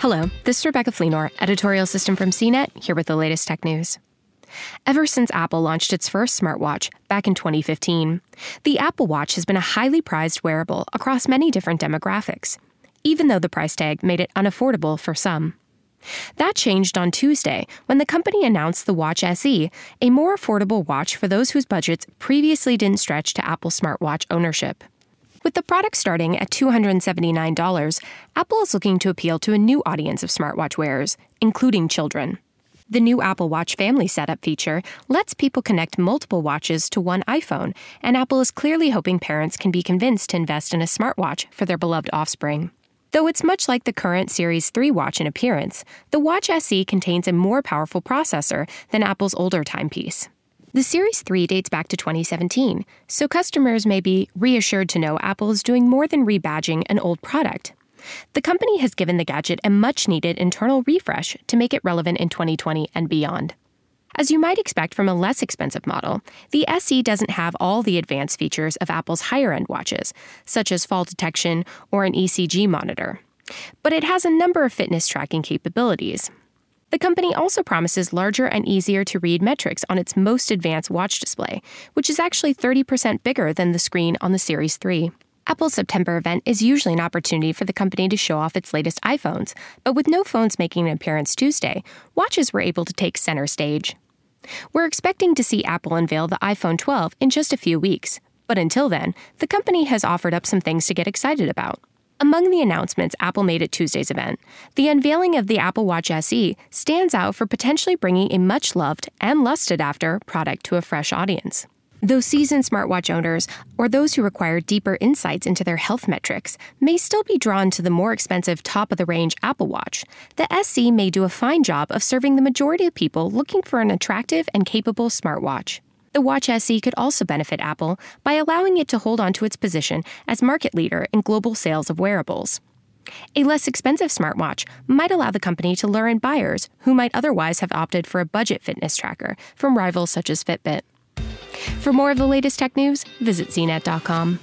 Hello, this is Rebecca Fleenor, editorial assistant from CNET, here with the latest tech news. Ever since Apple launched its first smartwatch back in 2015, the Apple Watch has been a highly prized wearable across many different demographics, even though the price tag made it unaffordable for some. That changed on Tuesday when the company announced the Watch SE, a more affordable watch for those whose budgets previously didn't stretch to Apple smartwatch ownership. With the product starting at $279, Apple is looking to appeal to a new audience of smartwatch wearers, including children. The new Apple Watch Family Setup feature lets people connect multiple watches to one iPhone, and Apple is clearly hoping parents can be convinced to invest in a smartwatch for their beloved offspring. Though it's much like the current Series 3 watch in appearance, the Watch SE contains a more powerful processor than Apple's older timepiece. The Series 3 dates back to 2017, so customers may be reassured to know Apple is doing more than rebadging an old product. The company has given the gadget a much needed internal refresh to make it relevant in 2020 and beyond. As you might expect from a less expensive model, the SE doesn't have all the advanced features of Apple's higher end watches, such as fall detection or an ECG monitor. But it has a number of fitness tracking capabilities, the company also promises larger and easier to read metrics on its most advanced watch display, which is actually 30% bigger than the screen on the Series 3. Apple's September event is usually an opportunity for the company to show off its latest iPhones, but with no phones making an appearance Tuesday, watches were able to take center stage. We're expecting to see Apple unveil the iPhone 12 in just a few weeks, but until then, the company has offered up some things to get excited about. Among the announcements Apple made at Tuesday's event, the unveiling of the Apple Watch SE stands out for potentially bringing a much loved and lusted after product to a fresh audience. Though seasoned smartwatch owners or those who require deeper insights into their health metrics may still be drawn to the more expensive top of the range Apple Watch, the SE may do a fine job of serving the majority of people looking for an attractive and capable smartwatch. The Watch SE could also benefit Apple by allowing it to hold on to its position as market leader in global sales of wearables. A less expensive smartwatch might allow the company to lure in buyers who might otherwise have opted for a budget fitness tracker from rivals such as Fitbit. For more of the latest tech news, visit cnet.com.